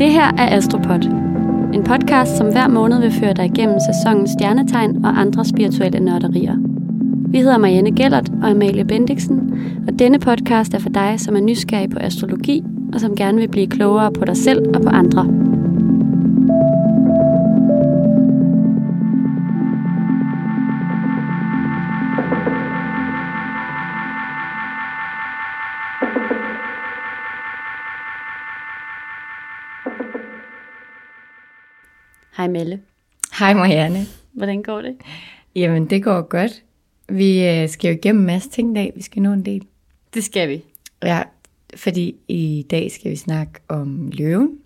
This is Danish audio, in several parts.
Det her er Astropod. En podcast, som hver måned vil føre dig igennem sæsonens stjernetegn og andre spirituelle nørderier. Vi hedder Marianne Gellert og Amalie Bendiksen, og denne podcast er for dig, som er nysgerrig på astrologi og som gerne vil blive klogere på dig selv og på andre. Melle. Hej Marianne. Hvordan går det? Jamen, det går godt. Vi øh, skal jo igennem en masse ting i dag. Vi skal nå en del. Det skal vi. Ja, fordi i dag skal vi snakke om løven,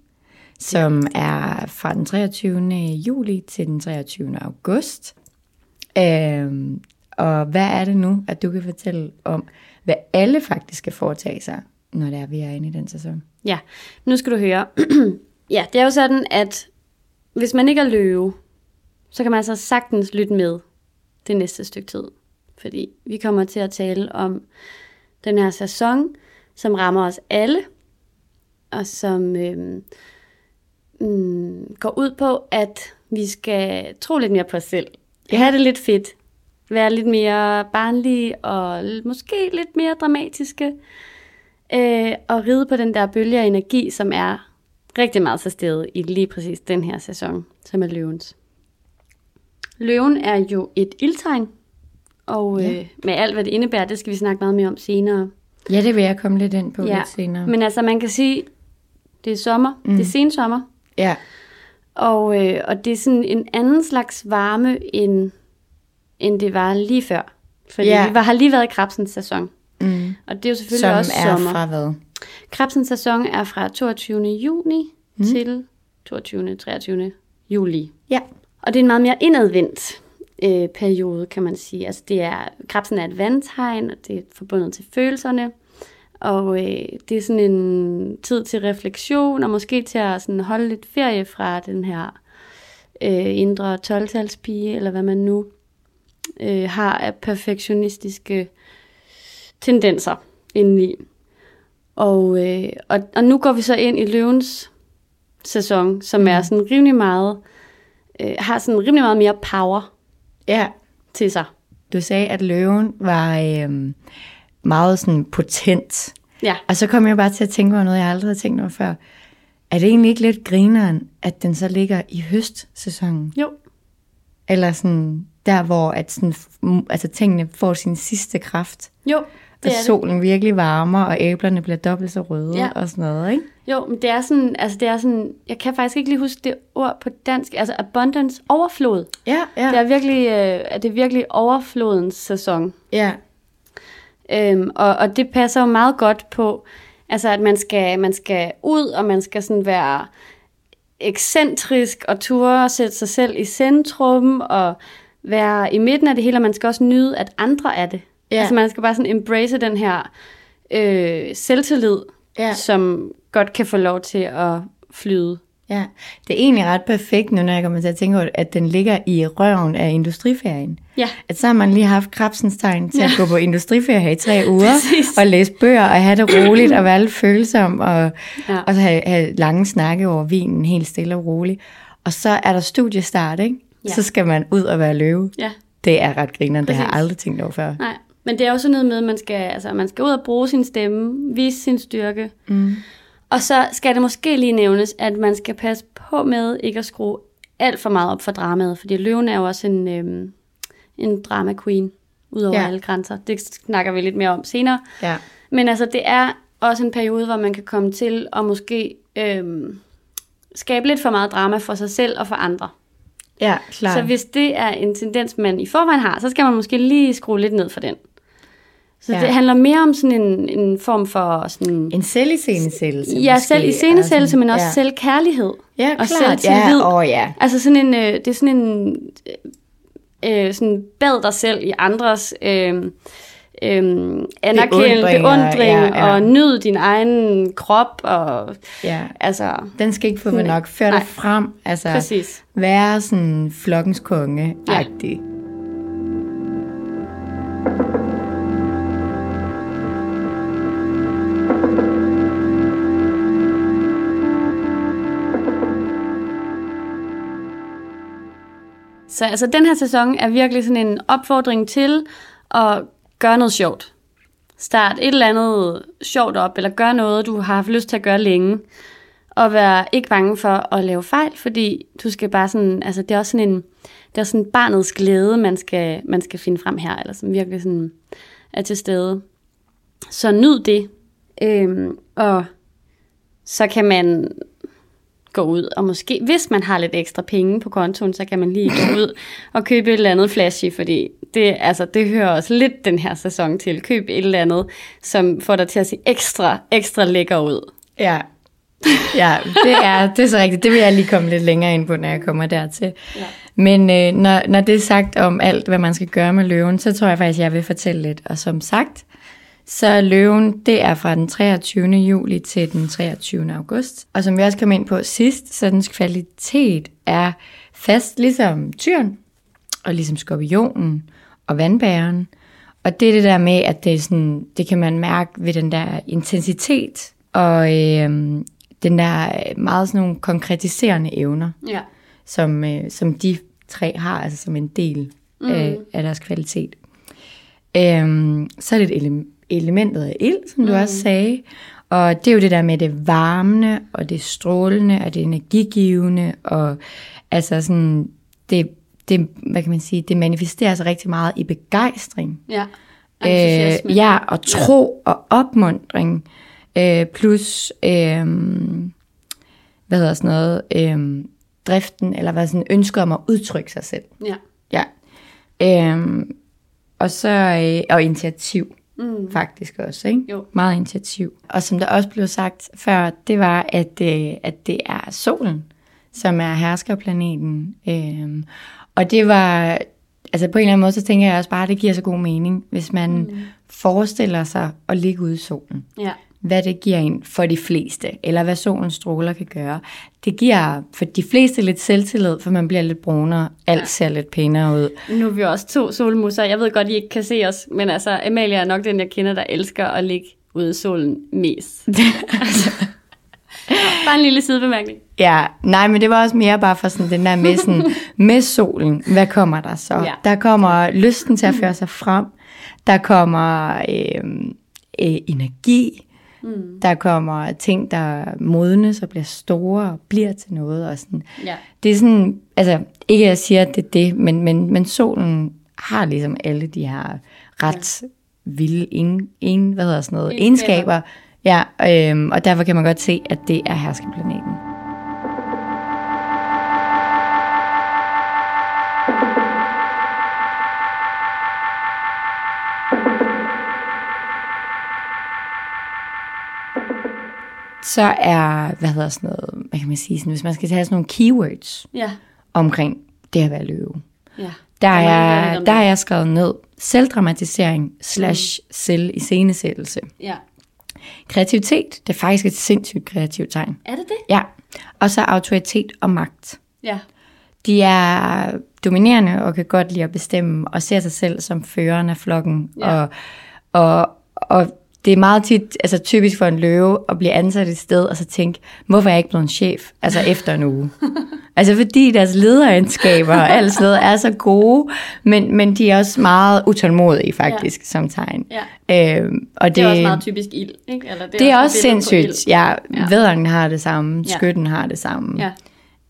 som er fra den 23. juli til den 23. august. Øhm, og hvad er det nu, at du kan fortælle om, hvad alle faktisk skal foretage sig, når det er, vi er inde i den sæson? Ja, nu skal du høre. ja, det er jo sådan, at hvis man ikke er løve, så kan man altså sagtens lytte med det næste stykke tid. Fordi vi kommer til at tale om den her sæson, som rammer os alle, og som øh, mm, går ud på, at vi skal tro lidt mere på os selv. Ja. Have det lidt fedt. Være lidt mere barnlige og måske lidt mere dramatiske. Øh, og ride på den der bølge af energi, som er rigtig meget til stede i lige præcis den her sæson, som er løvens. Løven er jo et ildtegn, og ja. øh, med alt, hvad det indebærer, det skal vi snakke meget mere om senere. Ja, det vil jeg komme lidt ind på ja. lidt senere. Men altså, man kan sige, det er sommer, mm. det er sensommer, Ja, og, øh, og det er sådan en anden slags varme, end, end det var lige før. Fordi Ja. vi var, har lige været i krabsens sæson. mm. Og det er jo selvfølgelig som også er sommer. fra hvad? Krabsens sæson er fra 22. juni mm. til 22. 23. juli. Ja. Og det er en meget mere indadvendt øh, periode, kan man sige. Altså det er, krabsen er et vandtegn, og det er forbundet til følelserne. Og øh, det er sådan en tid til refleksion, og måske til at sådan holde lidt ferie fra den her øh, indre 12-talspige, eller hvad man nu øh, har af perfektionistiske tendenser indeni. Og, øh, og, og nu går vi så ind i løvens sæson, som er sådan rimelig meget, øh, har sådan rimelig meget mere power Ja, til sig. du sagde, at løven var øhm, meget sådan potent. Ja, Og så kom jeg bare til at tænke over noget, jeg aldrig havde tænkt over før. Er det egentlig ikke lidt grineren, at den så ligger i høstsæsonen? jo, Eller sådan der, hvor at sådan, altså tingene får sin sidste kraft. jo, Det det er solen virkelig varmer, og æblerne bliver dobbelt så røde Ja. og sådan noget, ikke? det. Jo, men det er sådan, altså det er sådan, jeg kan faktisk ikke lige huske det ord på dansk, altså abundance, overflod. Ja, ja. Det er virkelig, øh, er det virkelig overflodens sæson. ja. Øhm, og, og det passer jo meget godt på, altså at man skal, man skal ud, og man skal sådan være ekscentrisk og ture og sætte sig selv i centrum og være i midten af det hele, og man skal også nyde, at andre er det. Ja. Altså man skal bare sådan embrace den her øh, selvtillid, Ja. som godt kan få lov til at flyde. Ja, det er egentlig ret perfekt nu, når jeg kommer til at tænke over, at den ligger i røven af industriferien. Ja. At så har man lige haft krabsens tegn til ja. at gå på industriferie i tre uger, Præcis. og læse bøger, og have det roligt, og være lidt følsom, og, Ja. og så have, have lange snakke over vinen, helt stille og roligt. Og så er der studiestart, ikke? Ja. Så skal man ud og være løve. Ja. Det er ret grineren, det har jeg aldrig tænkt over før. Nej, men det er sådan noget med, at man skal, altså, man skal ud og bruge sin stemme, vise sin styrke. Mm. Og så skal det måske lige nævnes, at man skal passe på med ikke at skrue alt for meget op for dramaet, fordi løven er jo også en, øhm, en drama queen, ud over. Ja. alle grænser. Det snakker vi lidt mere om senere. Ja. Men altså, det er også en periode, hvor man kan komme til at måske øhm, skabe lidt for meget drama for sig selv og for andre. Ja, klar. Så hvis det er en tendens, man i forvejen har, så skal man måske lige skrue lidt ned for den. Så ja. Ja. det handler mere om sådan en, en form for sådan... En selviscenesættelse. Ja, måske, selv i og sådan- men også ja. selvkærlighed. Ja, og klart. selvtillid. Ja, åh ja. Altså sådan en, øh, det er sådan en, øh, sådan bad dig selv i andres øh, øh, anerkendelse, Beundring ja, ja. og nyd din egen krop, og ja. altså, Den skal ikke få mig nok. Før dig frem. Altså, præcis. være sådan flokkens konge agtig Så altså, den her sæson er virkelig sådan en opfordring til at gøre noget sjovt. Start et eller andet sjovt op, eller gør noget, du har haft lyst til at gøre længe. Og vær ikke bange for at lave fejl, fordi du skal bare sådan, altså det er også sådan en, det er sådan barnets glæde, man skal, man skal finde frem her, eller som virkelig sådan er til stede. Så nyd det, øhm, og så kan man gå ud, og måske, hvis man har lidt ekstra penge på kontoen, så kan man lige gå ud og købe et eller andet flashy, fordi det, altså, det hører også lidt den her sæson til. Køb et eller andet, som får dig til at se ekstra, ekstra lækker ud. Ja, ja det, er, det er så rigtigt. Det vil jeg lige komme lidt længere ind på, når jeg kommer dertil. Ja. Men øh, når, når det er sagt om alt, hvad man skal gøre med løven, så tror jeg faktisk, jeg vil fortælle lidt. Og som sagt, så løven, det er fra den 23. juli til den 23. august. Og som vi også kom ind på sidst, så dens kvalitet er fast ligesom tyren, og ligesom skorpionen og vandbæren. Og det er det der med, at det, er sådan, det kan man mærke ved den der intensitet, og øh, den der meget sådan nogle konkretiserende evner, Ja. som, øh, som de tre har, altså som en del mm. af, af deres kvalitet. Øhm, så er det et elementet af ild, som mm. du også sagde. Og det er jo det der med det varmende, og det strålende, og det energigivende, og altså sådan, det, det, hvad kan man sige, det manifesterer sig rigtig meget i begejstring. Ja. Øh, ja, og tro og opmundring, øh, plus, øh, hvad hedder sådan noget, øh, driften, eller hvad sådan, ønsket om at udtrykke sig selv. Ja. Ja. Øhm, og så øh, og initiativ mm. faktisk også, ikke? Jo. Meget initiativ. Og som der også blev sagt før, det var, at, øh, at det er solen, som er herskerplaneten. Øhm, og det var, altså på en eller anden måde, så tænker jeg også bare, at det giver så god mening, hvis man mm. forestiller sig at ligge ude i solen Ja. Hvad det giver en for de fleste, eller hvad solens stråler kan gøre. Det giver for de fleste lidt selvtillid, for man bliver lidt brunere, alt ser lidt pænere ud. Nu er vi også to solmusser. Jeg ved godt, I ikke kan se os, men altså, Amalie er nok den, jeg kender, der elsker at ligge ude i solen mest. altså, bare en lille sidebemærkning. Ja, nej, men det var også mere bare for sådan den der med, sådan, med solen, hvad kommer der så? Ja. Der kommer lysten til at føre sig frem, der kommer øh, øh, energi, mm. der kommer ting, der modnes og bliver store og bliver til noget. Og sådan. Ja. Det er sådan, altså ikke at jeg siger, at det er det, men, men, men solen har ligesom alle de her ret ja. vilde en, en, hvad hedder sådan noget, Egenskaber. Ja, øhm, og derfor kan man godt se, at det er herskeplaneten. Så er, hvad hedder sådan noget, hvad kan man sige, sådan, hvis man skal tage sådan nogle keywords Ja. omkring det at være løve. Ja. Der er, der er jeg skrevet ned, selvdramatisering slash Mm. selviscenesættelse. Ja. Kreativitet, det er faktisk et sindssygt kreativt tegn. Er det det? Ja, og så autoritet og magt. Ja. De er dominerende og kan godt lide at bestemme og ser sig selv som føreren af flokken. Ja. Og, og, og det er meget tit, altså typisk for en løve at blive ansat et sted og så tænke, hvorfor er jeg ikke blevet en chef, altså efter en uge. altså fordi deres lederegenskaber og alt sådan noget er så gode, men, men de er også meget utålmodige faktisk ja. som tegn. Ja. Øhm, og Det, det er også meget typisk ild, ikke? Eller det er også på sindssygt. Ja, Ja. Vædderen har det samme, Ja. skytten har det samme,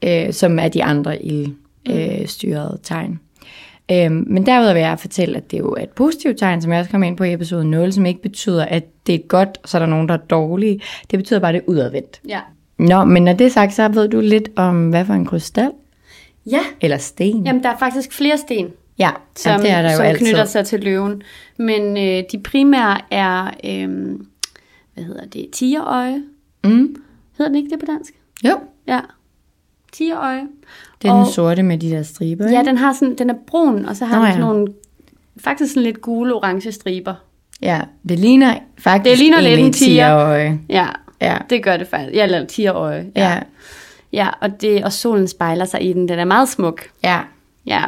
Ja. øh, som er de andre ildstyrede øh, tegn. Øhm, men derudover vil jeg fortælle, at det jo er et positivt tegn, som jeg også kom ind på i episode 0, som ikke betyder, at det er godt, så er der nogen, der er dårlige. Det betyder bare, at det er udadvendt. Ja. Nå, men når det er sagt, så ved du lidt om, hvad for en krystal Ja. eller sten. Jamen, der er faktisk flere sten, ja, som, ja, det er der jo som altid. knytter sig til løven. Men øh, de primære er, øh, hvad hedder det, tigerøje. Mm. Hedder den ikke det på dansk? Jo, Ja. Tigerøje. Det er Og- den sorte med de der striber. Ja, ikke? den har sådan, den er brun, og så har Nå, den ja. sådan nogle, faktisk sådan lidt gule, orange striber. ja, det ligner faktisk Det ligner lidt en tiger. tigerøje. Ja, Ja, det gør det faktisk. Ja, eller tigerøje. ja, Ja, og, det, og solen spejler sig i den. Den er meget smuk. ja. Ja,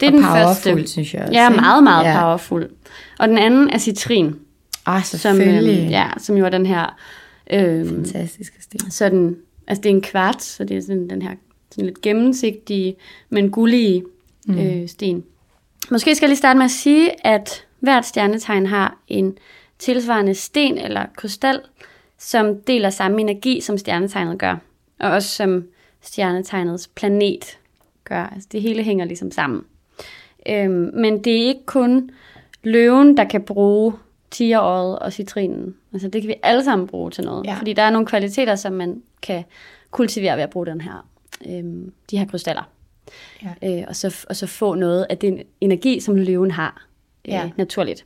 det er Og den powerful, første. synes jeg også, Ja, meget, meget Ja. powerful. Og den anden er citrin, Ah, som, selvfølgelig. øhm, ja, som jo er den her... Øhm, Fantastiske sten. sådan, altså det er en kvart, så det er sådan den her sådan lidt gennemsigtige, men gullige mm. øh, sten. Måske skal jeg lige starte med at sige, at hvert stjernetegn har en tilsvarende sten eller krystal, som deler samme energi, som stjernetegnet gør. Og også som stjernetegnets planet gør. Altså det hele hænger ligesom sammen. Øhm, men det er ikke kun løven, der kan bruge tigeråret og citrinen. Altså det kan vi alle sammen bruge til noget. Ja. Fordi der er nogle kvaliteter, som man kan kultivere ved at bruge den her, øhm, de her krystaller. Ja. Øh, og, så, og så få noget af den energi, som løven har øh, ja. naturligt.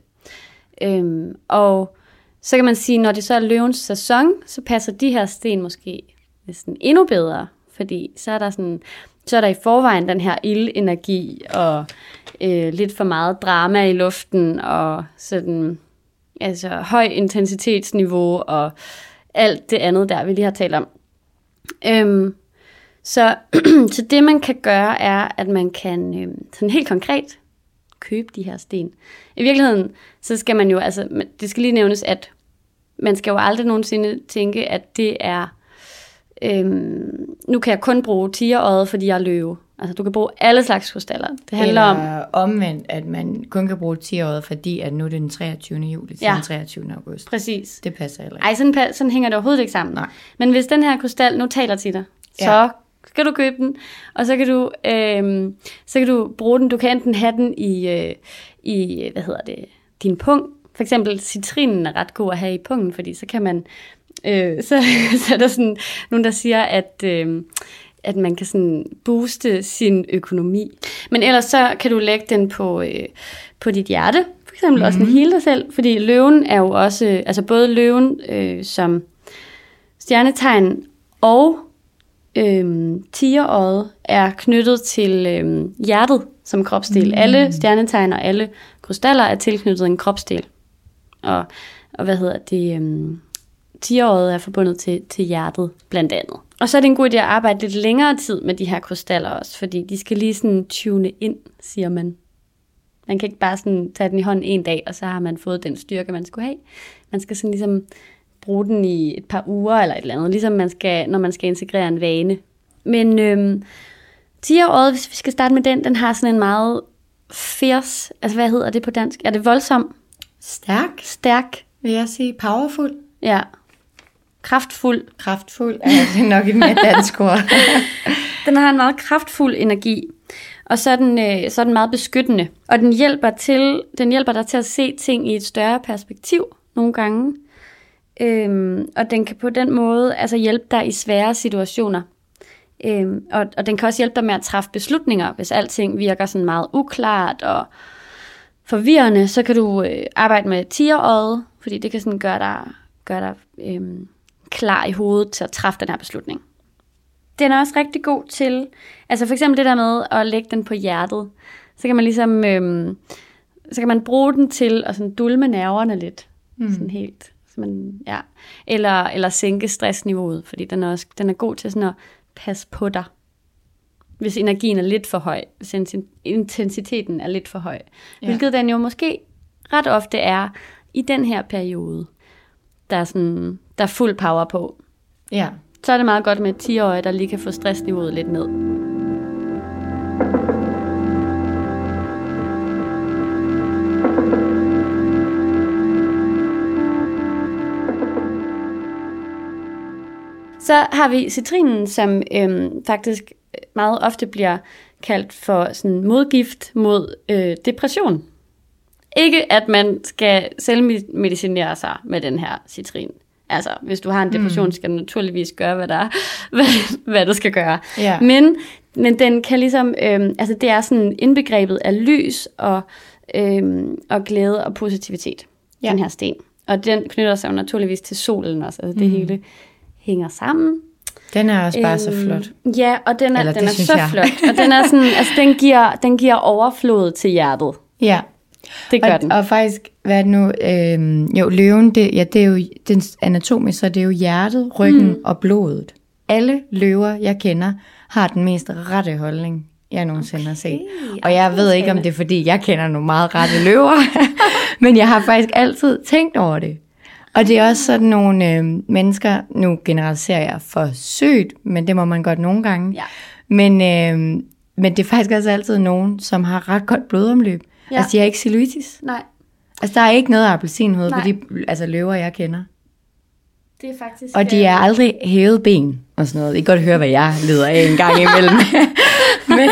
Øhm, og så kan man sige, når det så er løvens sæson, så passer de her sten måske næsten endnu bedre, fordi så er der sådan, så er der i forvejen den her ildenergi og øh, lidt for meget drama i luften og sådan altså høj intensitetsniveau og alt det andet der, vi lige har talt om. Øhm, så, så det man kan gøre er, at man kan øh, sådan helt konkret købe de her sten. I virkeligheden, så skal man jo, altså det skal lige nævnes, at man skal jo aldrig nogensinde tænke, at det er, øhm, nu kan jeg kun bruge tigerøjet, fordi jeg er løve. Altså du kan bruge alle slags krystaller. Det handler Eller om omvendt, at man kun kan bruge tigerøjet, fordi at nu er det den 23. juli til ja, den 23. august. Præcis. Det passer heller ikke. Ej, sådan, sådan hænger det overhovedet ikke sammen. Nej. Men hvis den her krystal nu taler til dig, ja. så skal du købe den, og så kan du, øh, så kan du bruge den. Du kan enten have den i, øh, i hvad hedder det, din punkt. For eksempel citrinen er ret god at have i punkten, fordi så kan man, øh, så, så er der sådan nogen, der siger, at, øh, at man kan sådan booste sin økonomi. Men ellers så kan du lægge den på, øh, på dit hjerte, for eksempel mm-hmm. også en hele dig selv, fordi løven er jo også, altså både løven øh, som stjernetegn og øhm, tigerøjet er knyttet til øhm, hjertet som kropsdel. Mm. Alle stjernetegn og alle krystaller er tilknyttet en kropsdel. Og, og hvad hedder det? Øhm, tigerøjet er forbundet til, til hjertet blandt andet. Og så er det en god idé at arbejde lidt længere tid med de her krystaller også, fordi de skal lige sådan tune ind, siger man. Man kan ikke bare sådan tage den i hånden en dag, og så har man fået den styrke, man skulle have. Man skal sådan ligesom bruge den i et par uger eller et eller andet, ligesom man skal, når man skal integrere en vane. Men øhm, 10-året, hvis vi skal starte med den, den har sådan en meget fierce, altså hvad hedder det på dansk? Er det voldsom? Stærk. Stærk. Vil jeg sige powerful? Ja. Kraftfuld. Kraftfuld er det nok et mere dansk ord. den har en meget kraftfuld energi. Og så er, den, øh, så er den meget beskyttende. Og den hjælper, til, den hjælper dig til at se ting i et større perspektiv nogle gange. Øhm, og den kan på den måde altså hjælpe dig i svære situationer. Øhm, og, og den kan også hjælpe dig med at træffe beslutninger, hvis alting virker sådan meget uklart og forvirrende, så kan du øh, arbejde med tierøjet, fordi det kan sådan gøre dig, gøre dig øhm, klar i hovedet til at træffe den her beslutning. Den er også rigtig god til, altså for eksempel det der med at lægge den på hjertet, så kan man ligesom, øhm, så kan man bruge den til at sådan dulme nerverne lidt, mm. sådan helt man, ja. eller, eller sænke stressniveauet, fordi den er, også, den er god til sådan at passe på dig. Hvis energien er lidt for høj, hvis intensiteten er lidt for høj. Ja. Hvilket den jo måske ret ofte er i den her periode, der er, sådan, der er fuld power på. Ja. Så er det meget godt med et 10 der lige kan få stressniveauet lidt ned. Så har vi citrinen, som øhm, faktisk meget ofte bliver kaldt for sådan modgift mod øh, depression. Ikke at man skal selvmedicinere sig med den her citrin. Altså, hvis du har en depression, mm. skal du naturligvis gøre, hvad, der, hvad, hvad du skal gøre. Ja. Men, men den kan ligesom, øhm, altså det er sådan indbegrebet af lys og, øhm, og glæde og positivitet, ja. den her sten. Og den knytter sig jo naturligvis til solen også, altså det mm. hele hænger sammen. Den er også bare øhm, så flot. Ja, og den er, Eller den er så jeg. flot. Og den er sådan, altså den giver, den giver overflod til hjertet. Ja. Det gør og, den. Og faktisk, hvad er det nu? Øhm, jo, løven, det, ja, det er jo, den anatomisk, så det er jo hjertet, ryggen mm. og blodet. Alle løver, jeg kender, har den mest rette holdning, jeg nogensinde okay. har set. Og jeg ved ikke, om det er, fordi jeg kender nogle meget rette løver, men jeg har faktisk altid tænkt over det. Og det er også sådan nogle øh, mennesker, nu generaliserer jeg for sygt, men det må man godt nogle gange. Ja. Men øh, men det er faktisk også altid nogen, som har ret godt blodomløb. Ja. Altså, de har ikke cellulitis. Nej, Altså, der er ikke noget appelsinhoved på de altså, løver, jeg kender. det er faktisk... Og de øh, er aldrig hævet ben og sådan noget. I kan godt høre, hvad jeg leder af en gang imellem. Men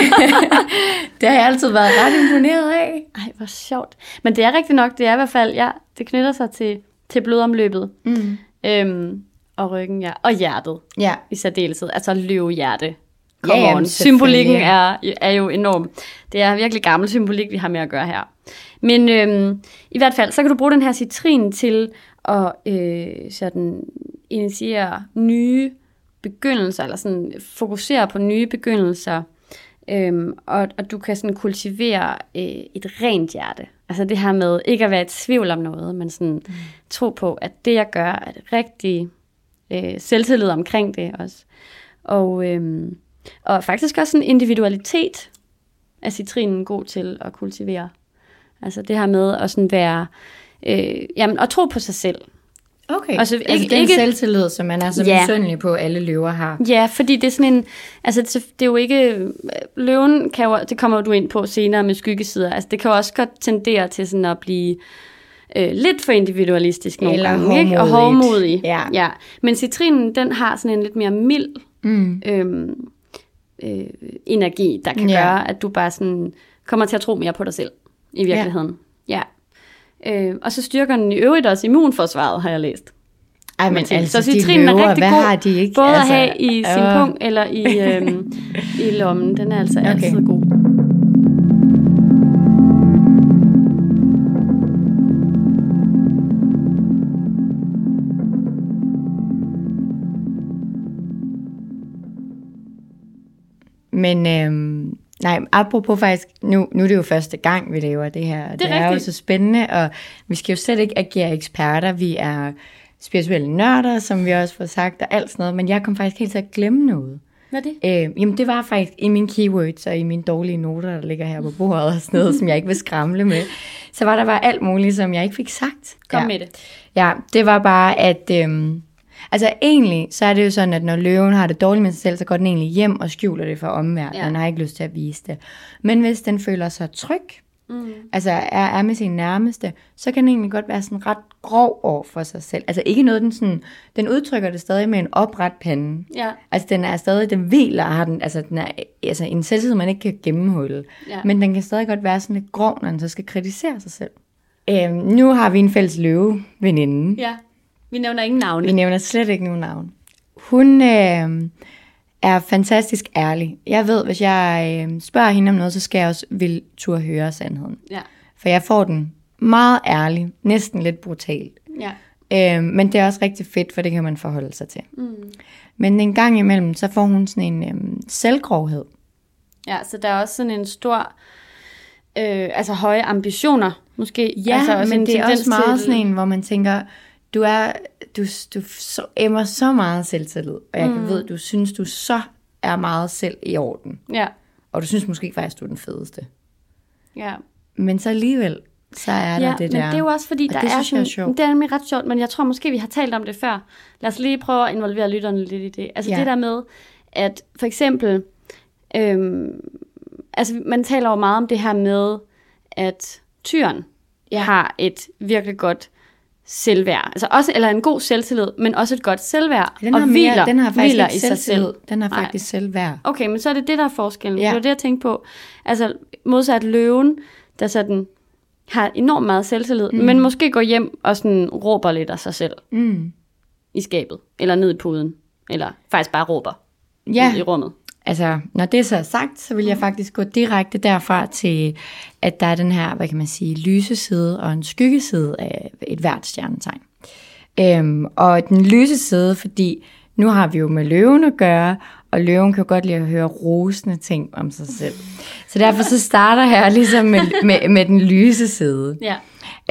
det har jeg altid været ret imponeret af. Ej, hvor sjovt. Men det er rigtigt nok, det er i hvert fald, ja, det knytter sig til, til blodomløbet. Mm. Øhm, og ryggen, ja. Og hjertet Ja. i særdeleshed. Altså løvehjerte. Ja, Come jamen, on. Symbolikken er, er jo enorm. Det er virkelig gammel symbolik, vi har med at gøre her. Men øhm, i hvert fald, så kan du bruge den her citrin til at øh, sådan initiere nye begyndelser, eller sådan fokusere på nye begyndelser. Øhm, og, og du kan sådan kultivere øh, et rent hjerte. Altså det her med ikke at være i tvivl om noget, men sådan mm. tro på, at det jeg gør er det rigtige. Øh, selvtillid omkring det også. Og, øhm, og faktisk også en individualitet er citrinen god til at kultivere. Altså det her med at sådan være, øh, jamen, at tro på sig selv. Okay. Altså, Altså, ikke- ikke, den ikke- selvtillid, som man er så Ja. misundelig på, alle løver har. Ja, fordi det er sådan en, altså det, det er jo ikke, løven kan jo, det kommer du ind på senere med skyggesider, altså det kan jo også godt tendere til sådan at blive øh, lidt for individualistisk nogle Eller gange, ikke? og hovmodig. Ja. ja. Men citrinen, den har sådan en lidt mere mild Mm. øhm, øh, energi, der kan Ja. gøre, at du bare sådan kommer til at tro mere på dig selv i virkeligheden. Ja. ja. Øh, og så styrker den i øvrigt også immunforsvaret, har jeg læst. Ej, men til. altså, så citrinen er rigtig god, har de ikke? både altså, at have i sin øh, pung eller i, øhm, i lommen. Den er altså. Okay. altid god. Men øhm, nej, apropos faktisk, nu, nu er det jo første gang, vi laver det her. Det er det er jo så spændende, og vi skal jo slet ikke agere eksperter. Vi er spirituelle nørder, som vi også får sagt, og alt sådan noget. Men jeg kom faktisk helt til at glemme noget. Hvad det? Øh, jamen det var faktisk i mine keywords og i mine dårlige noter, der ligger her på bordet og sådan noget, som jeg ikke vil skramle med. Så var der bare alt muligt, som jeg ikke fik sagt. Kom ja. med det. Ja, det var bare, at... Øhm, altså egentlig, så er det jo sådan, at når løven har det dårligt med sig selv, så går den egentlig hjem og skjuler det for omverdenen. Ja. Den har ikke lyst til at vise det. Men hvis den føler sig tryg, Mm. altså er, er med sin nærmeste, så kan den egentlig godt være sådan ret grov over for sig selv. Altså ikke noget, den sådan... Den udtrykker det stadig med en opret pande. Ja. Altså den er stadig, den hviler, har den, altså den er altså en selvtid, man ikke kan gennemhulle. Ja. Men den kan stadig godt være sådan lidt grov, når den så skal kritisere sig selv. Øhm, nu har vi en fælles løve veninde. ja. Vi nævner ingen navne. Vi nævner slet ikke nogen navn. Hun øh, er fantastisk ærlig. Jeg ved, hvis jeg øh, spørger hende om noget, så skal jeg også vil turde høre sandheden. Ja. For jeg får den meget ærlig, næsten lidt brutalt. Ja. Øh, men det er også rigtig fedt, for det kan man forholde sig til. Mm. Men en gang imellem, så får hun sådan en øh, selvgrovhed. Ja, så der er også sådan en stor, øh, altså høje ambitioner, måske. Ja, altså men en det er også meget til- sådan en, hvor man tænker, du er, du, du så, emmer så meget selvtillid, og jeg mm. ved, du synes, du så er meget selv i orden. Ja, Og du synes måske faktisk, du er den fedeste. ja. Men så alligevel, så er der ja, det men der. det er jo også fordi, Og der det er er sådan, sjovt. det er nemlig ret sjovt, men jeg tror måske, vi har talt om det før. Lad os lige prøve at involvere lytterne lidt i det. Altså Ja. det der med, at for eksempel, øhm, altså man taler jo meget om det her med, at tyren ja. har et virkelig godt selvværd. Altså også, eller en god selvtillid, men også et godt selvværd. den, og har mere, hviler, den har faktisk hviler i sig selv. Den har Nej. faktisk selvværd. Okay, men så er det det, der er forskellen. Ja. Det var det, jeg tænkte på. Altså modsat løven, der sådan har enormt meget selvtillid, mm. men måske går hjem og sådan råber lidt af sig selv Mm. i skabet, eller ned i puden, eller faktisk bare råber Ja, i rummet. Altså, når det så er sagt, så vil jeg faktisk gå direkte derfra til, at der er den her, hvad kan man sige, lyse side og en skyggeside af et hvert stjernetegn. Øhm, og den lyse side, fordi nu har vi jo med løven at gøre, og løven kan jo godt lide at høre rosende ting om sig selv. Så derfor så starter jeg ligesom med, med, med den lyse side. Ja.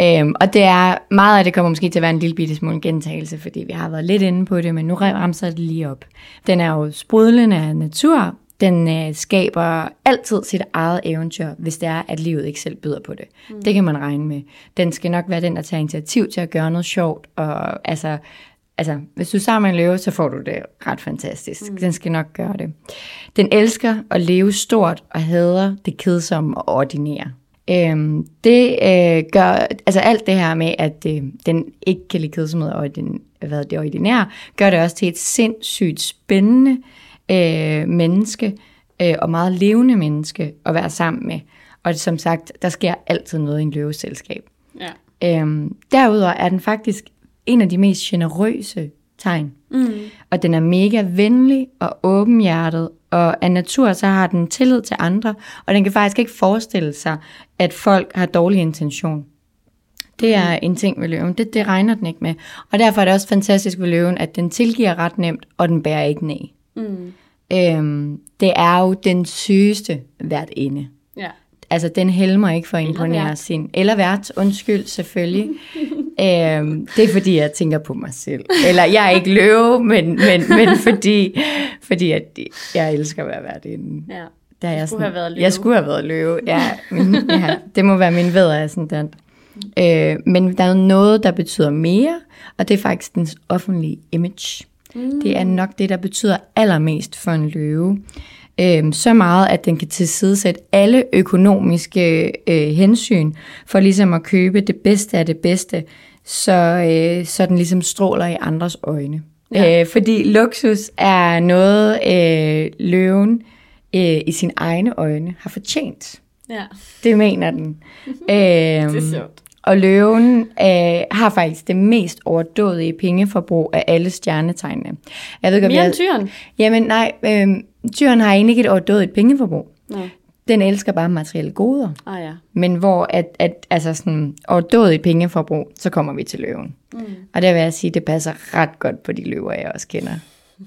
Øhm, og det er, meget af det kommer måske til at være en lille bitte smule gentagelse, fordi vi har været lidt inde på det, men nu ramser det lige op. Den er jo sprudlende af natur. Den øh, skaber altid sit eget eventyr, hvis det er, at livet ikke selv byder på det. Mm. Det kan man regne med. Den skal nok være den, der tager initiativ til at gøre noget sjovt, og altså altså, hvis du er sammen med en løve, så får du det ret fantastisk. Mm. Den skal nok gøre det. Den elsker at leve stort og hader det kedsomme og ordinære. Øhm, det øh, gør, altså alt det her med, at øh, den ikke kan lide kedsomhed og den, hvad det ordinære, gør det også til et sindssygt spændende øh, menneske, øh, og meget levende menneske at være sammen med. Og som sagt, der sker altid noget i en løveselskab. Ja. Øhm, derudover er den faktisk en af de mest generøse tegn. Mm. Og den er mega venlig og åbenhjertet, og af natur så har den tillid til andre, og den kan faktisk ikke forestille sig, at folk har dårlig intention. Det er en ting ved løven. Det, det regner den ikke med. Og derfor er det også fantastisk ved løven, at den tilgiver ret nemt, og den bærer ikke ned. Mm. Øhm, det er jo den sygeste hvert inde. Altså, den helmer ikke for at imponere sin... Eller vært, undskyld, selvfølgelig. øhm, det er, fordi jeg tænker på mig selv. Eller, jeg er ikke løve, men, men, men fordi, fordi at jeg elsker at være vært inden. ja. Der er jeg skulle have været løve. Jeg skulle have været løve, ja. Men, ja det må være min af sådan den. Øh, men der er noget, der betyder mere, og det er faktisk dens offentlige image. Mm. Det er nok det, der betyder allermest for en løve. Øh, så meget, at den kan tilsidesætte alle økonomiske øh, hensyn, for ligesom at købe det bedste af det bedste, så, øh, så den ligesom stråler i andres øjne. Ja. Øh, fordi luksus er noget, øh, løven øh, i sine egne øjne har fortjent. Ja. Det mener den. øhm, Det er sjovt. og løven øh, har faktisk det mest overdådige pengeforbrug af alle stjernetegnene. Jeg ved ikke, Mere end tyren? Jamen nej, øh, tyren har egentlig ikke et overdådigt pengeforbrug. Nej. Den elsker bare materielle goder. Ah ja. Men hvor at, at altså sådan overdådigt pengeforbrug, så kommer vi til løven. Mm. Og der vil jeg sige, det passer ret godt på de løver, jeg også kender.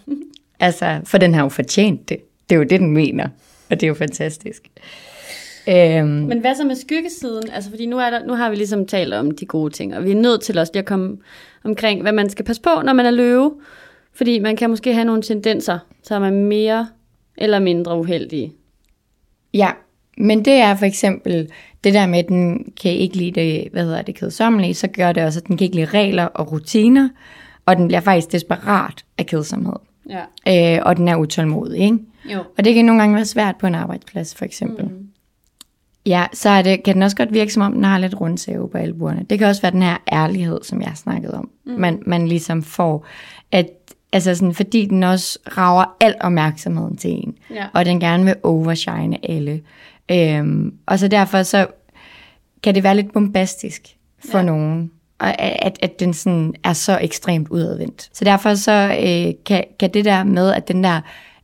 altså, for den har jo fortjent det. Det er jo det, den mener. Og det er jo fantastisk. Øhm, Men hvad så med skyggesiden? Altså, fordi nu, er der, nu har vi ligesom talt om de gode ting, og vi er nødt til også lige at komme omkring, hvad man skal passe på, når man er løve. Fordi man kan måske have nogle tendenser, så er man mere eller mindre uheldig. Ja, men det er for eksempel det der med, at den kan ikke lide det, hvad hedder det, kedsommelige, så gør det også, at den kan ikke lide regler og rutiner, og den bliver faktisk desperat af kedsomhed. Ja. Øh, og den er utålmodig, ikke? Jo. Og det kan nogle gange være svært på en arbejdsplads, for eksempel. Mm. Ja, så er det, kan den også godt virke, som om den har lidt rundsæve på albuerne. Det kan også være den her ærlighed, som jeg har snakket om. Mm. Man, man ligesom får, at, altså sådan, fordi den også rager al opmærksomheden til en. Ja. Og den gerne vil overshine alle. Øhm, og så derfor så kan det være lidt bombastisk for Ja. nogen. Og at, at den sådan er så ekstremt udadvendt. Så derfor så øh, kan, kan det der med, at den der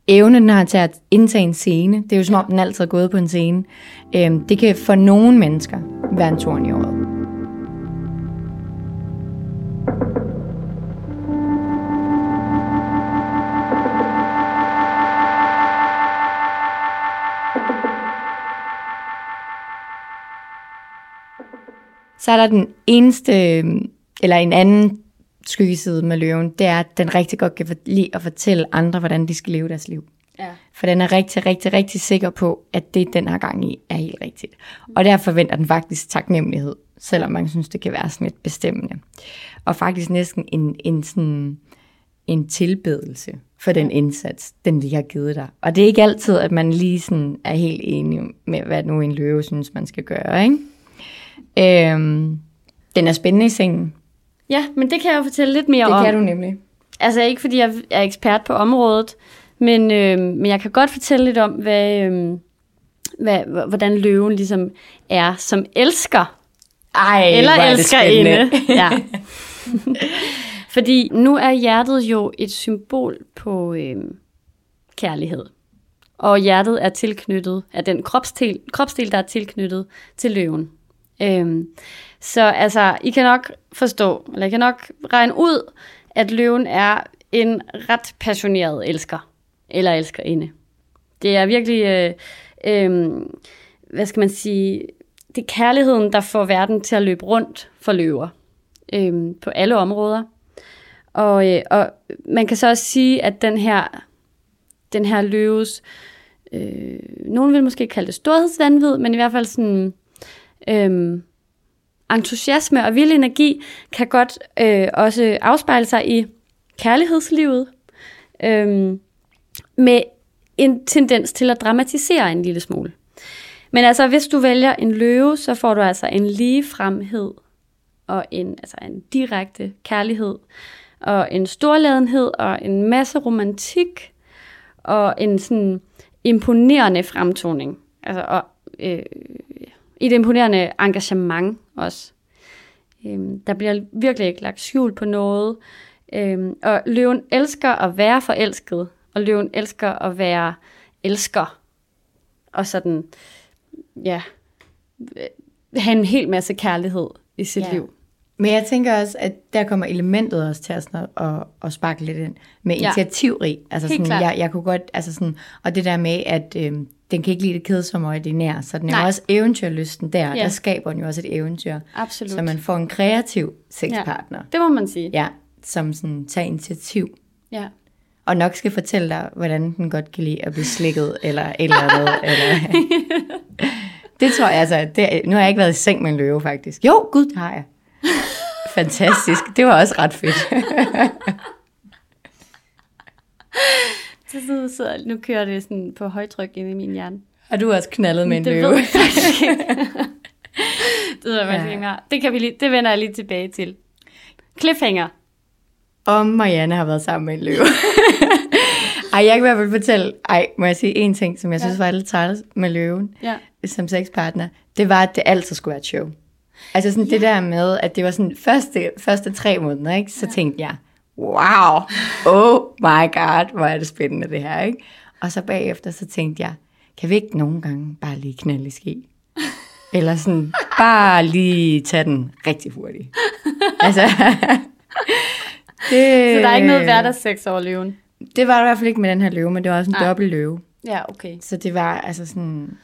evne, den har til at indtage en scene, det er jo som om, den altid er gået på en scene, øh, det kan for nogle mennesker være en torn i året. Så er der den eneste, øh, eller en anden skyggeside med løven, det er, at den rigtig godt kan lide at fortælle andre, hvordan de skal leve deres liv. Ja. For den er rigtig, rigtig, rigtig sikker på, at det, den har gang i, er helt rigtigt. Og der forventer den faktisk taknemmelighed, selvom man synes, det kan være sådan lidt bestemmende. Og faktisk næsten en, en, sådan, en tilbedelse for den indsats, den lige har givet dig. Og det er ikke altid, at man lige sådan er helt enig med, hvad nu en løve synes, man skal gøre. Ikke? Øhm, den er spændende i sengen. ja, men det kan jeg jo fortælle lidt mere Det om. kan du nemlig. Altså ikke fordi jeg er ekspert på området, men, øh, men jeg kan godt fortælle lidt om, hvad, øh, hvad, hvordan løven ligesom er som elsker. Ej, Eller er det elskerinde. spændende. Ja. fordi nu er hjertet jo et symbol på øh, kærlighed. Og hjertet er tilknyttet af den kropsdel, kropsdel, der er tilknyttet til løven. Øhm, så altså, I kan nok forstå, eller I kan nok regne ud, at løven er en ret passioneret elsker, eller elskerinde. Det er virkelig, øh, øh, hvad skal man sige, det er kærligheden, der får verden til at løbe rundt for løver øh, på alle områder. Og, øh, og man kan så også sige, at den her, den her løves, øh, nogen vil måske kalde det storhedsvandvid, men i hvert fald sådan øhm, entusiasme og vild energi kan godt øh, også afspejle sig i kærlighedslivet, øhm, med en tendens til at dramatisere en lille smule. Men altså, hvis du vælger en løve, så får du altså en ligefremhed og en, altså en direkte kærlighed, og en storladenhed og en masse romantik, og en sådan imponerende fremtoning. Altså, og, øh, et imponerende engagement også. Øhm, der bliver virkelig ikke lagt skjul på noget. Øhm, og løven elsker at være forelsket, og løven elsker at være elsker. Og sådan, ja, have en hel masse kærlighed i sit Ja. liv. Men jeg tænker også, at der kommer elementet også til at, sådan at, at, sparke lidt ind med Ja. initiativrig. Altså Helt sådan, klart. jeg, jeg kunne godt, altså sådan, og det der med, at øhm, den kan ikke lide det kedsomme og ordinære, så den er Nej. også eventyrlysten der. Ja. Der skaber den jo også et eventyr. Absolut. Så man får en kreativ sexpartner, ja. Det må man sige. ja, som sådan tager initiativ. Ja. Og nok skal fortælle dig, hvordan den godt kan lide at blive slikket, eller et eller andet. eller... Det tror jeg altså, det, nu har jeg ikke været i seng med en løve faktisk. Jo, gud, det har jeg. Fantastisk. Det var også ret fedt. Så sidder, sidder, nu kører det sådan på højtryk inde i min hjerne. Har du også knaldet med en det løve? ved jeg faktisk ikke. det ved jeg faktisk Ja. ikke mere. Det, kan vi lige, det vender jeg lige tilbage til. Cliffhanger. Om Marianne har været sammen med en løve. Ej, jeg kan i hvert fald fortælle, ej, må jeg sige en ting, som jeg Ja. synes var lidt træls med løven Ja. som sexpartner, det var, at det altid skulle være et show. Altså sådan ja. det der med, at det var sådan første, første tre måneder, ikke? så ja. tænkte jeg, wow, oh my god, hvor er det spændende det her, ikke? Og så bagefter, så tænkte jeg, kan vi ikke nogle gange bare lige knalde i ski? Eller sådan, bare lige tage den rigtig hurtigt. Altså, det, Så der er ikke noget hverdagssex over løven? Det var der i hvert fald ikke med den her løve, men det var også en Nej. dobbelt løve. Ja, okay. Så det var altså sådan,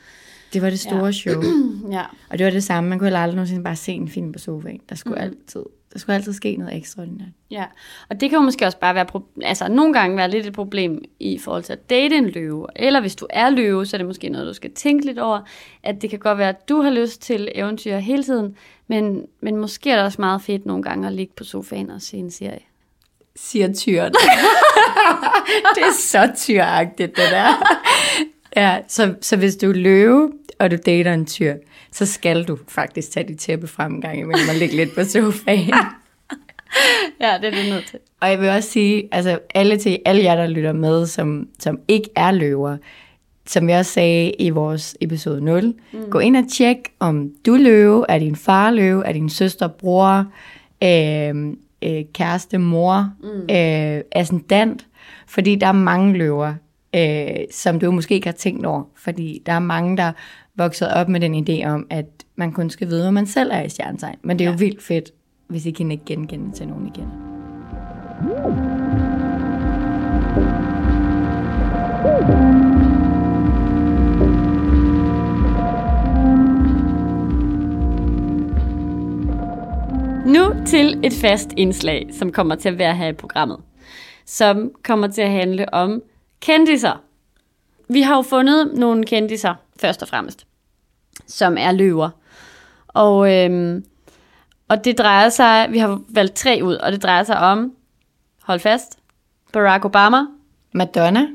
det var det store Ja. show. Ja. Og det var det samme, man kunne heller aldrig nogensinde bare se en film på sofaen. Der skulle, Mm. altid, der skulle altid ske noget ekstraordinært. Ja, og det kan jo måske også bare være, altså nogle gange være lidt et problem i forhold til at date en løve. Eller hvis du er løve, så er det måske noget, du skal tænke lidt over. At det kan godt være, at du har lyst til eventyr hele tiden, men, men måske er det også meget fedt nogle gange at ligge på sofaen og se en serie. Siger tyren. det er så tyragtigt, det der. Ja, så, så hvis du er løve, og du dater en tyr, så skal du faktisk tage dit tæppe frem en gang imellem og ligge lidt på sofaen. Ja, det er det nødt til. Og jeg vil også sige, altså alle til alle jer, der lytter med, som, som ikke er løver, som jeg også sagde i vores episode 0, mm. gå ind og tjek, om du er løve, er din far løve, er din søster, bror, øh, øh, kæreste, mor, mm. øh, ascendant, fordi der er mange løver, øh, som du måske ikke har tænkt over, fordi der er mange, der vokset op med den idé om, at man kun skal vide, hvad man selv er i stjernetegn. Men det er ja. jo vildt fedt, hvis I kan ikke genkende til nogen igen. Nu til et fast indslag, som kommer til at være her i programmet, som kommer til at handle om kendiser. Vi har jo fundet nogle kendiser, først og fremmest, som er løver. Og, øhm, og det drejer sig, vi har valgt tre ud, og det drejer sig om, hold fast, Barack Obama Madonna,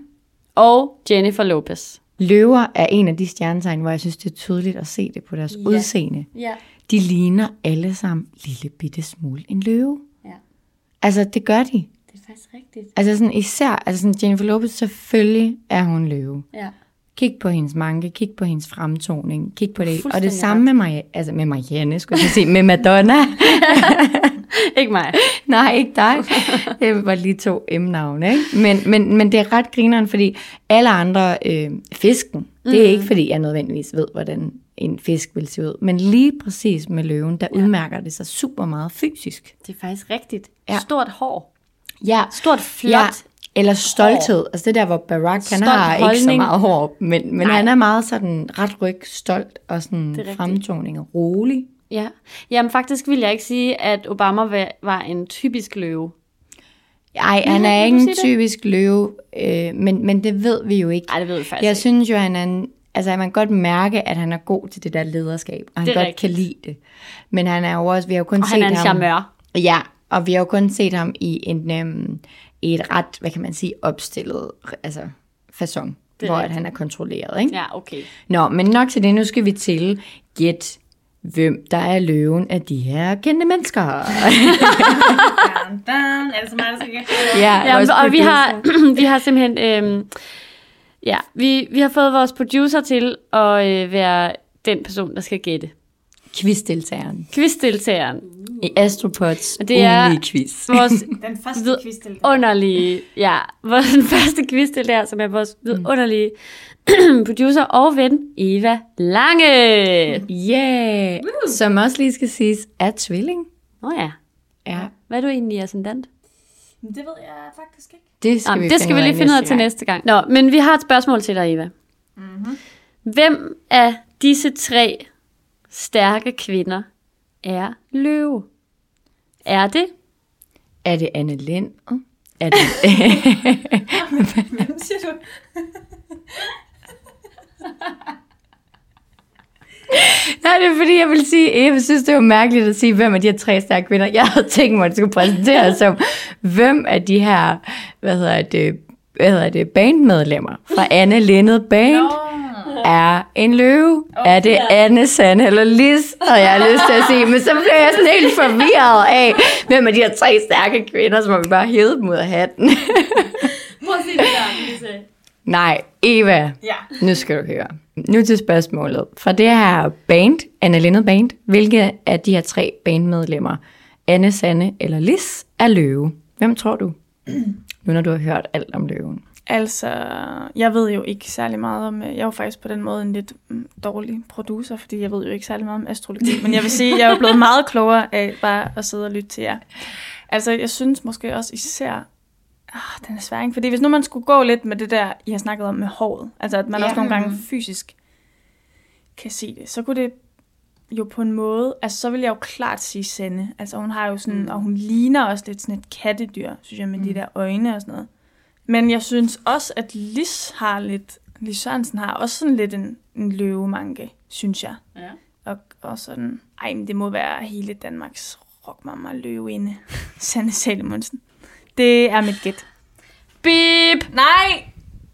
og Jennifer Lopez. Løver er en af de stjernetegn, hvor jeg synes, det er tydeligt at se det på deres Ja. udseende. Ja. De ligner alle sammen lille bitte smule en løve. ja. Altså, det gør de. Faktisk rigtigt. Altså sådan især, altså sådan Jennifer Lopez, selvfølgelig er hun løve. Ja. Kig på hendes manke, kig på hendes fremtoning, kig på det. Og det samme med, Maria, altså med Marianne, skulle jeg sige, med Madonna. Ikke mig. Nej, ikke dig. Det var lige to M-navne, ikke? Men, men, men det er ret grineren, fordi alle andre, øh, fisken, det er Mhm. ikke fordi, jeg nødvendigvis ved, hvordan en fisk vil se ud. Men lige præcis med løven, der ja. udmærker det sig super meget fysisk. Det er faktisk rigtigt. Ja. Stort hår. Ja, Stort, flot. ja. Eller stolthed. Altså det der, hvor Barack, han Stolt har ikke så holdning. meget hår, men, men Nej. han er meget sådan ret ryg, stolt og sådan fremtoning og rolig. Ja. Jamen faktisk vil jeg ikke sige, at Obama va- var en typisk løve. Ej, han er ikke en det? typisk løve, øh, men, men det ved vi jo ikke. Nej, det ved vi faktisk Jeg ikke. synes jo, han er en, altså man kan godt mærke, at han er god til det der lederskab, og han godt rigtigt. kan lide det. Men han er jo også, vi har jo kun Og set han er en ham... charmeur. Ja, og vi har jo kun set ham i en, øhm, i et ret, hvad kan man sige, opstillet altså, er hvor at han er kontrolleret. Ikke? Ja, okay. Nå, men nok til det. Nu skal vi til gæt, hvem der er løven af de her kendte mennesker. Dan, dan. Er det så meget, der skal ja, Ja, og vi har, vi har simpelthen... Øhm, ja, vi, vi har fået vores producer til at øh, være den person, der skal gætte. Quizdeltageren Quizdeltageren. i Astropods Og det er- quiz. Vores Den første Ved- quiz til underlige... Ja, vores første quizdeltager, som er vores vidunderlige producer og ven, Eva Lange. Yeah! Som også lige skal siges, er tvilling. Nå oh, ja. Ja, Hvad er du egentlig ascendant? Det ved jeg faktisk ikke. det skal Jamen, vi det skal vi lige finde ud af til næste gang. Nå, men vi har et spørgsmål til dig, Eva. Mm-hmm. Hvem af disse tre stærke kvinder er løve? Er det? Er det Anne Lind? Er det... Hvem siger du? Nej, det er fordi, jeg vil sige, Eva synes, det var mærkeligt at sige, hvem af de her tre stærke kvinder. Jeg havde tænkt mig, at det skulle præsenteres som, hvem af de her, hvad hedder det, hvad hedder det bandmedlemmer fra Anne Lindet Band er en løve. Er det Anne, Sanne eller Lis, havde jeg lyst til at sige. Men så blev jeg sådan helt forvirret af, hvem af de her tre stærke kvinder, som vi bare hævede dem ud af hatten. Prøv at sige det der, Lise. Nej, Eva, Ja. nu skal du høre. Nu til spørgsmålet. Fra det her band, Anne Lindet Band, hvilke af de her tre bandmedlemmer, Anne, Sanne eller Lis, er løve? Hvem tror du? Nu når du har hørt alt om løven. Altså, jeg ved jo ikke særlig meget om... Jeg er jo faktisk på den måde en lidt mm, dårlig producer, fordi jeg ved jo ikke særlig meget om astrologi. Men jeg vil sige, jeg er blevet meget klogere af bare at sidde og lytte til jer. Altså, jeg synes måske også især... Ah, den er svær, ikke? Fordi hvis nu man skulle gå lidt med det der, I har snakket om med håret, altså at man Ja. ja. også nogle gange fysisk kan se det, så kunne det jo på en måde, altså så vil jeg jo klart sige Sande. Altså hun har jo sådan, mm. og hun ligner også lidt sådan et kattedyr, synes jeg, med mm. de der øjne og sådan noget. Men jeg synes også, at Lis har lidt, Lis Sørensen har også sådan lidt en, en løvemanke, synes jeg. Ja. Og, og sådan, ej, men det må være hele Danmarks rockmamma løveinde, Sanne Salomonsen. Det er mit gæt. Beep! Nej!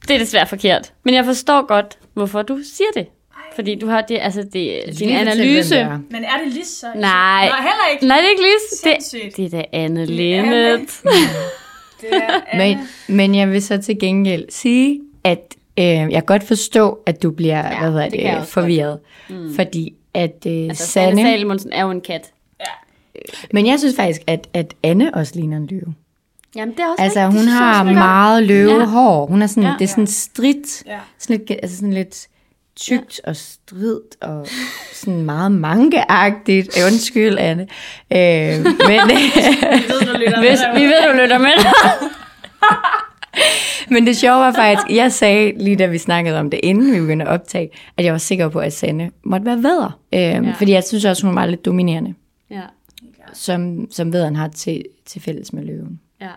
Det er desværre forkert. Men jeg forstår godt, hvorfor du siger det. Fordi du har det, altså det, din analyse. det er. Men er det Lis så? Nej. Nej, heller ikke. Nej, det er ikke Lis. Det, det er da Anne Anne. Linnet. Det er Men, men jeg vil så til gengæld sige, at øh, jeg kan godt forstå, at du bliver ja, hvad hedder det det, forvirret. Mm. Fordi at øh, Altså, Sanne Sanne... Salomonsen er jo en kat. Men jeg synes faktisk, at, at Anne også ligner en løve. Jamen, det er også Altså, hun har meget løvehår. Hun er sådan, Ja. ja. det er sådan stridt, Ja. sådan lidt, altså sådan lidt tykt og stridt og sådan meget mankeagtigt. Undskyld, Anne. Øh, men, Hvis, vi ved, du lytter med. men det sjove var faktisk, jeg sagde lige da vi snakkede om det, inden vi begyndte at optage, at jeg var sikker på, at Sanne måtte være vedder. Øh, ja. Fordi jeg synes også, hun var lidt dominerende, ja, som, som vederen har til, til fælles med løven. ja.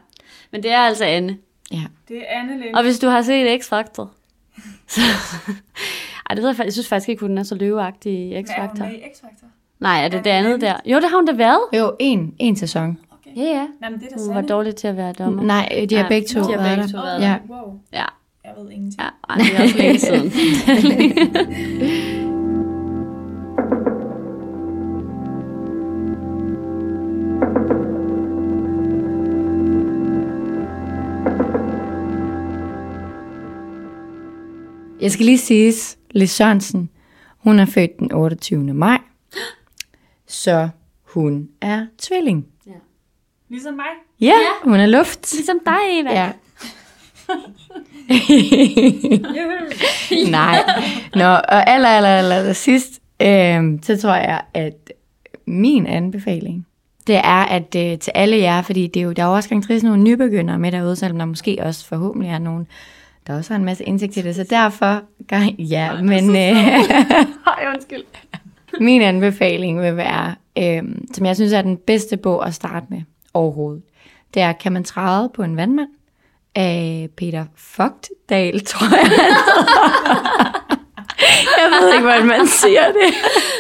Men det er altså Anne. Ja. Det er Anne Lind. Og hvis du har set X-Factor, så... Ej, det ved jeg faktisk. Jeg synes faktisk ikke, hun er så løveagtig i X-Factor. i X-Factor? Nej, er det det andet der? Jo, det har hun da været. Jo, en, en sæson. Ja, ja. Jamen, det er Hun var dårlig til at være dommer. Nej, de har Nej, begge to de har begge der. to været Ja. Wow, Ja, jeg ved ingenting. ja. Ej, det er også længe siden. Jeg skal lige siges, Lis Sørensen, hun er født den 28. maj, så hun er tvilling. Ligesom mig. Ja, hun er luft. ligesom dig, Eva. Ja. Nej. Nå, og aller, aller, aller, sidst, øh, så tror jeg, at min anbefaling, det er, at øh, til alle jer, fordi det er jo, der er jo også gang nogle nybegyndere med derude, selvom der måske også forhåbentlig er nogen, der også har en masse indsigt til det. Så derfor, gang, ja, men øh, Ej, undskyld. min anbefaling vil være, øh, som jeg synes er den bedste bog at starte med overhovedet, det er Kan man træde på en vandmand? af Peter Fogtdal, tror jeg. jeg ved ikke, hvordan man siger det.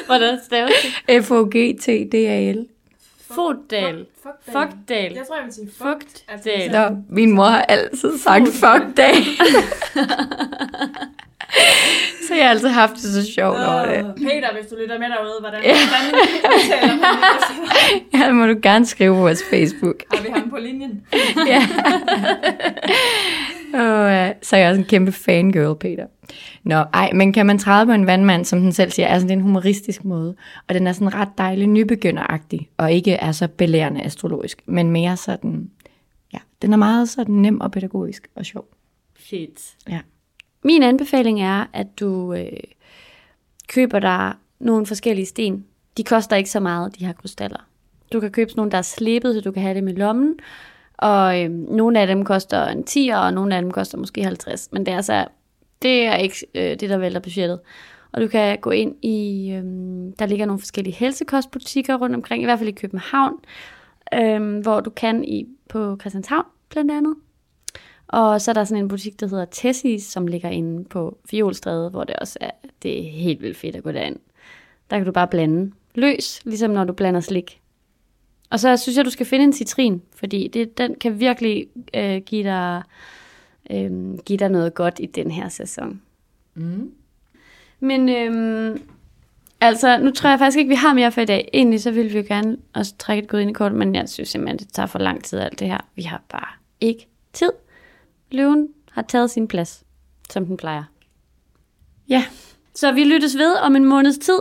Hvordan staves det? F-O-G-T-D-A-L. Fugtdal. Fugtdal. Jeg tror, jeg vil sige Fugt. Altså, Dal. sådan- Nå, min mor har altid sagt fuck dag. så jeg har altid haft det så sjovt over det. Peter, hvis du lytter med derude, hvordan, hvordan udtaler man det? Ja, det må du gerne skrive på vores Facebook. Har vi ham på linjen? ja. Og uh, så er jeg også en kæmpe fangirl, Peter. Nå, ej, men kan man træde på en vandmand, som den selv siger, altså det er en humoristisk måde, og den er sådan ret dejlig nybegynderagtig, og ikke er så belærende astrologisk, men mere sådan, ja, den er meget sådan nem og pædagogisk og sjov. Fedt. Ja. Min anbefaling er, at du øh, køber dig nogle forskellige sten. De koster ikke så meget, de her krystaller. Du kan købe sådan nogle, der er slebet, så du kan have dem i lommen. Og øh, nogle af dem koster en 10'er, og nogle af dem koster måske 50. Men det er altså, det er ikke øh, det, der vælter budgettet. Og du kan gå ind i, øh, der ligger nogle forskellige helsekostbutikker rundt omkring, i hvert fald i København, øh, hvor du kan i på Christianshavn blandt andet. Og så er der sådan en butik, der hedder Tessis, som ligger inde på Fjolstræde, hvor det også er, det er helt vildt fedt at gå derind. Der kan du bare blande løs, ligesom når du blander slik. Og så synes jeg, du skal finde en citrin, fordi det, den kan virkelig øh, give, dig, øh, give dig noget godt i den her sæson. Mm. Men øhm, altså, nu tror jeg faktisk ikke, vi har mere for i dag. Egentlig så ville vi jo gerne også trække et godt ind i kort, men jeg synes simpelthen, det tager for lang tid alt det her. Vi har bare ikke tid. Løven har taget sin plads, som den plejer. Ja. Så vi lyttes ved om en måneds tid,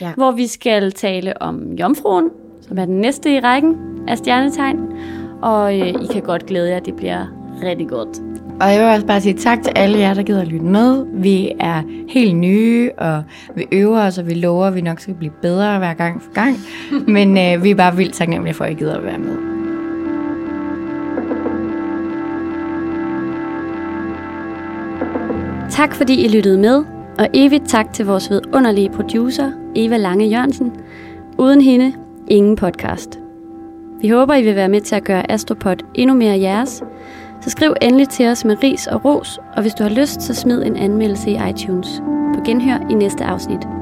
Ja. hvor vi skal tale om jomfruen, som er den næste i rækken af stjernetegn. Og øh, I kan godt glæde jer, det bliver rigtig godt. Og jeg vil også bare sige tak til alle jer, der gider at lytte med. Vi er helt nye, og vi øver os, og vi lover, at vi nok skal blive bedre hver gang for gang. Men øh, vi er bare vildt taknemmelige for, at I gider at være med. Tak fordi I lyttede med, og evigt tak til vores vidunderlige producer, Eva Lange Jørgensen. Uden hende, ingen podcast. Vi håber, I vil være med til at gøre Astropod endnu mere jeres. Så skriv endelig til os med ris og ros, og hvis du har lyst, så smid en anmeldelse i iTunes. På genhør i næste afsnit.